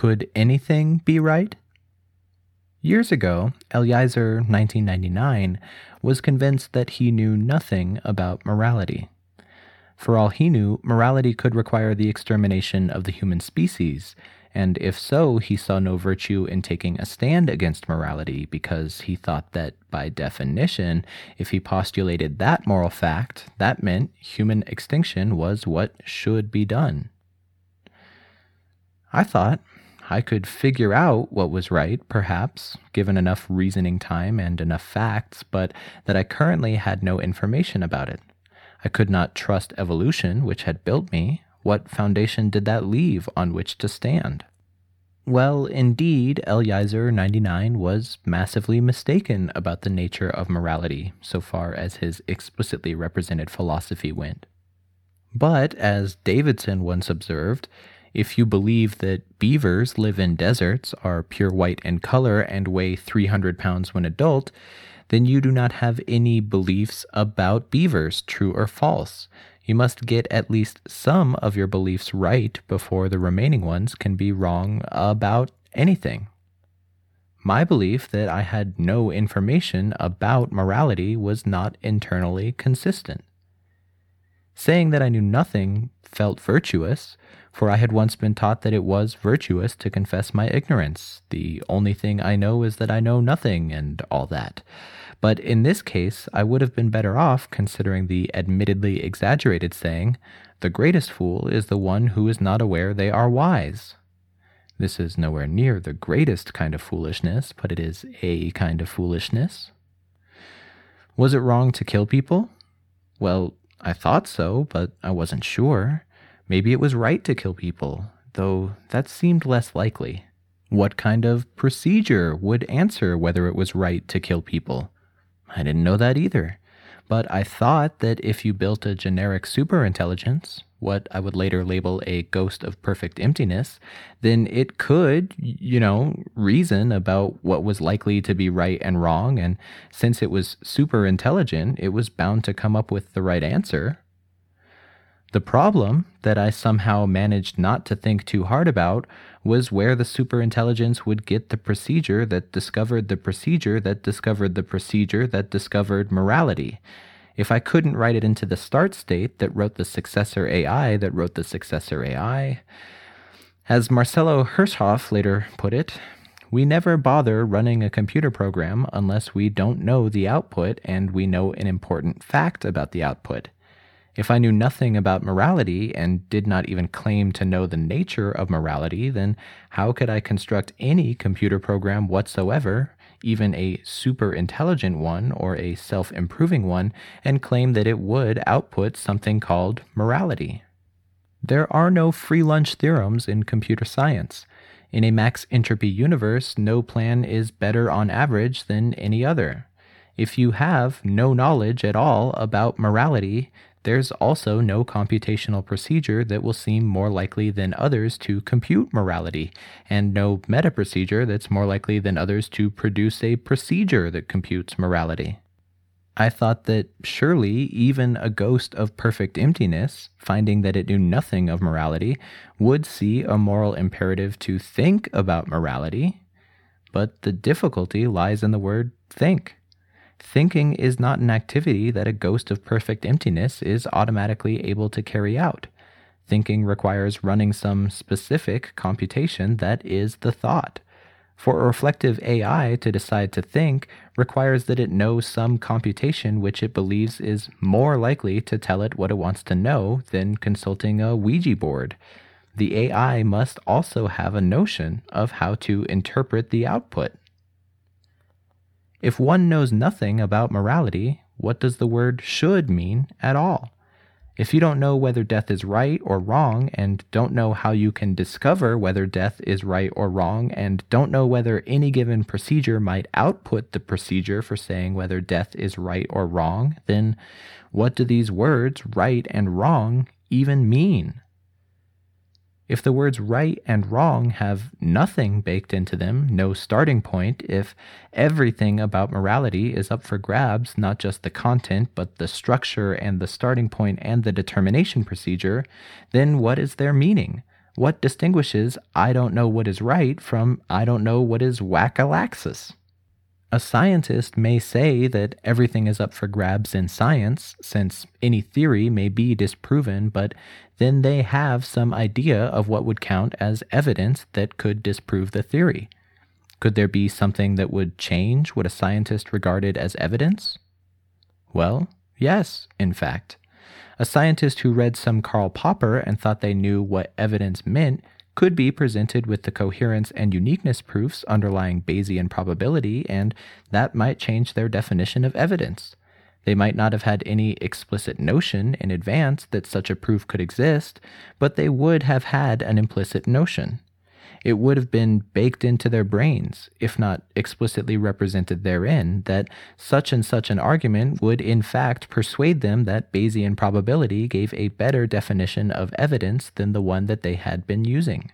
Could anything be right? Years ago, Eliezer, 1999, was convinced that he knew nothing about morality. For all he knew, morality could require the extermination of the human species, and if so, he saw no virtue in taking a stand against morality because he thought that, by definition, if he postulated that moral fact, that meant human extinction was what should be done. I thought I could figure out what was right, perhaps, given enough reasoning time and enough facts, but that I currently had no information about it. I could not trust evolution, which had built me, what foundation did that leave on which to stand? Well, indeed, Eliezer 99 was massively mistaken about the nature of morality, so far as his explicitly represented philosophy went. But, as Davidson once observed, if you believe that beavers live in deserts, are pure white in color, and weigh 300 pounds when adult, then you do not have any beliefs about beavers, true or false. You must get at least some of your beliefs right before the remaining ones can be wrong about anything. My belief that I had no information about morality was not internally consistent. Saying that I knew nothing felt virtuous, for I had once been taught that it was virtuous to confess my ignorance. The only thing I know is that I know nothing, and all that. But in this case, I would have been better off considering the admittedly exaggerated saying, The greatest fool is the one who is not aware they are wise. This is nowhere near the greatest kind of foolishness, but it is a kind of foolishness. Was it wrong to kill people? Well, I thought so, but I wasn't sure. Maybe it was right to kill people, though that seemed less likely. What kind of procedure would answer whether it was right to kill people? I didn't know that either. But I thought that if you built a generic superintelligence, what I would later label a ghost of perfect emptiness, then it could, you know, reason about what was likely to be right and wrong. And since it was super intelligent, it was bound to come up with the right answer. The problem that I somehow managed not to think too hard about was where the superintelligence would get the procedure that discovered the procedure that discovered the procedure that discovered morality. If I couldn't write it into the start state that wrote the successor AI that wrote the successor AI, as Marcello Herreshoff later put it, we never bother running a computer program unless we don't know the output and we know an important fact about the output. If I knew nothing about morality and did not even claim to know the nature of morality, then how could I construct any computer program whatsoever, even a super intelligent one or a self improving one, and claim that it would output something called morality? There are no free lunch theorems in computer science. In a max entropy universe, no plan is better on average than any other. If you have no knowledge at all about morality, there's also no computational procedure that will seem more likely than others to compute morality, and no meta procedure that's more likely than others to produce a procedure that computes morality. I thought that surely even a ghost of perfect emptiness, finding that it knew nothing of morality, would see a moral imperative to think about morality. But the difficulty lies in the word think. Thinking is not an activity that a ghost of perfect emptiness is automatically able to carry out. Thinking requires running some specific computation that is the thought. For a reflective AI to decide to think requires that it know some computation which it believes is more likely to tell it what it wants to know than consulting a Ouija board. The AI must also have a notion of how to interpret the output. If one knows nothing about morality, what does the word should mean at all? If you don't know whether death is right or wrong, and don't know how you can discover whether death is right or wrong, and don't know whether any given procedure might output the procedure for saying whether death is right or wrong, then what do these words, right and wrong, even mean? If the words right and wrong have nothing baked into them, no starting point, if everything about morality is up for grabs, not just the content, but the structure and the starting point and the determination procedure, then what is their meaning? what distinguishes I don't know what is right from I don't know what is wakalixes? A scientist may say that everything is up for grabs in science, since any theory may be disproven, but then they have some idea of what would count as evidence that could disprove the theory. Could there be something that would change what a scientist regarded as evidence? Well, yes, in fact. A scientist who read some Karl Popper and thought they knew what evidence meant could be presented with the coherence and uniqueness proofs underlying Bayesian probability, and that might change their definition of evidence. They might not have had any explicit notion in advance that such a proof could exist, but they would have had an implicit notion. It would have been baked into their brains, if not explicitly represented therein, that such and such an argument would in fact persuade them that Bayesian probability gave a better definition of evidence than the one that they had been using.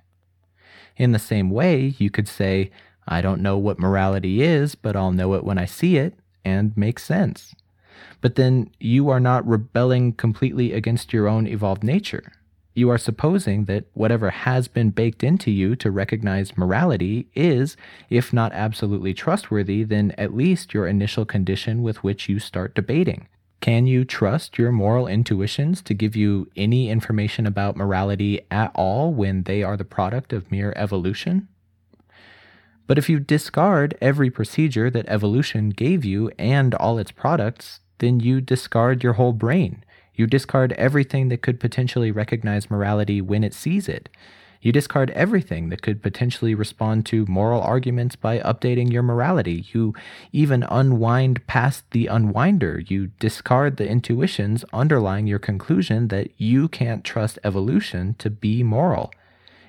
In the same way, you could say, I don't know what morality is, but I'll know it when I see it, and make sense. But then you are not rebelling completely against your own evolved nature you are supposing that whatever has been baked into you to recognize morality is, if not absolutely trustworthy, then at least your initial condition with which you start debating. Can you trust your moral intuitions to give you any information about morality at all when they are the product of mere evolution? But if you discard every procedure that evolution gave you and all its products, then you discard your whole brain. You discard everything that could potentially recognize morality when it sees it. You discard everything that could potentially respond to moral arguments by updating your morality. You even unwind past the unwinder. You discard the intuitions underlying your conclusion that you can't trust evolution to be moral.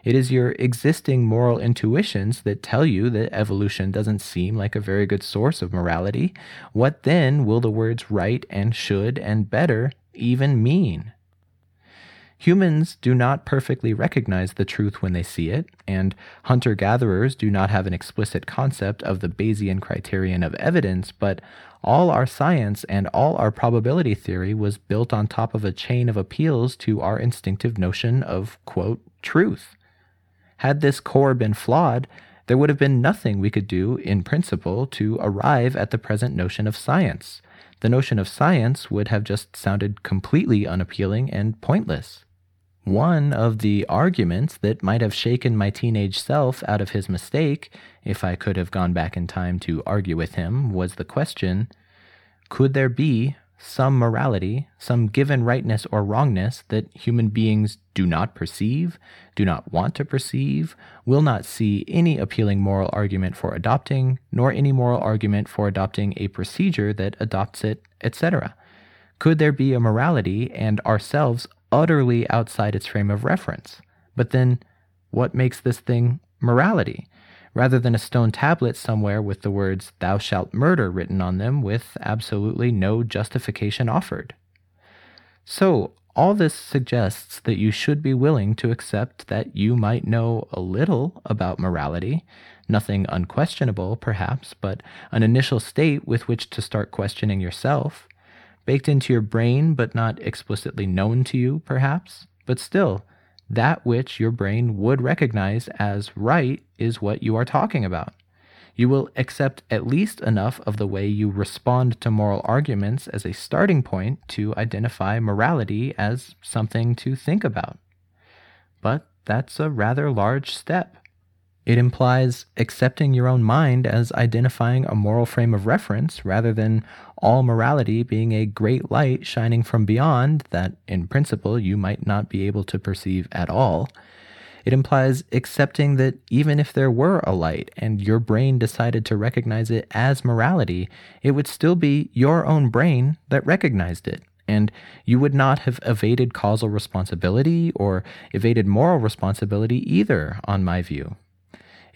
It is your existing moral intuitions that tell you that evolution doesn't seem like a very good source of morality. What then will the words right and should and better even mean? Humans do not perfectly recognize the truth when they see it, and hunter gatherers do not have an explicit concept of the Bayesian criterion of evidence, but all our science and all our probability theory was built on top of a chain of appeals to our instinctive notion of, quote, truth. Had this core been flawed, there would have been nothing we could do in principle to arrive at the present notion of science the notion of science would have just sounded completely unappealing and pointless. One of the arguments that might have shaken my teenage self out of his mistake, if I could have gone back in time to argue with him, was the question could there be some morality, some given rightness or wrongness that human beings do not perceive, do not want to perceive, will not see any appealing moral argument for adopting, nor any moral argument for adopting a procedure that adopts it, etc. Could there be a morality and ourselves utterly outside its frame of reference? But then, what makes this thing morality? Rather than a stone tablet somewhere with the words, Thou shalt murder written on them with absolutely no justification offered. So, all this suggests that you should be willing to accept that you might know a little about morality, nothing unquestionable, perhaps, but an initial state with which to start questioning yourself, baked into your brain but not explicitly known to you, perhaps, but still that which your brain would recognize as right is what you are talking about. You will accept at least enough of the way you respond to moral arguments as a starting point to identify morality as something to think about. But that's a rather large step. It implies accepting your own mind as identifying a moral frame of reference rather than all morality being a great light shining from beyond that, in principle, you might not be able to perceive at all. It implies accepting that even if there were a light and your brain decided to recognize it as morality, it would still be your own brain that recognized it. And you would not have evaded causal responsibility or evaded moral responsibility either, on my view.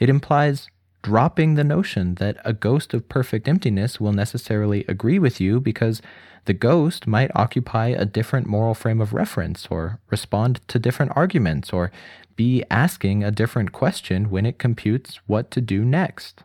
It implies dropping the notion that a ghost of perfect emptiness will necessarily agree with you because the ghost might occupy a different moral frame of reference or respond to different arguments or be asking a different question when it computes what to do next.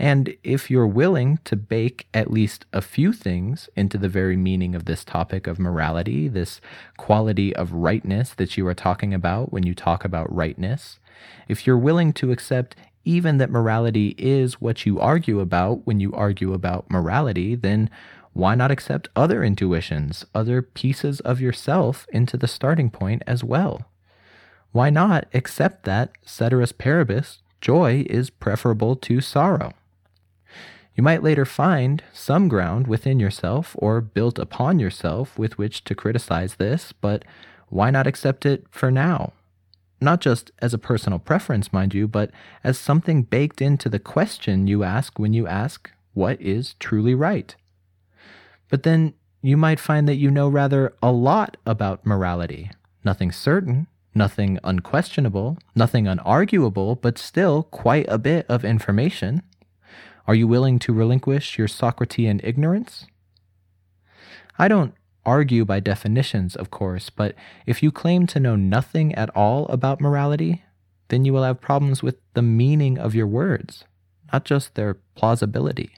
And if you're willing to bake at least a few things into the very meaning of this topic of morality, this quality of rightness that you are talking about when you talk about rightness, if you're willing to accept even that morality is what you argue about when you argue about morality, then why not accept other intuitions, other pieces of yourself into the starting point as well? Why not accept that, ceteris paribus, joy is preferable to sorrow? You might later find some ground within yourself or built upon yourself with which to criticize this, but why not accept it for now? Not just as a personal preference, mind you, but as something baked into the question you ask when you ask, What is truly right? But then you might find that you know rather a lot about morality. Nothing certain, nothing unquestionable, nothing unarguable, but still quite a bit of information. Are you willing to relinquish your Socratean ignorance? I don't argue by definitions, of course, but if you claim to know nothing at all about morality, then you will have problems with the meaning of your words, not just their plausibility.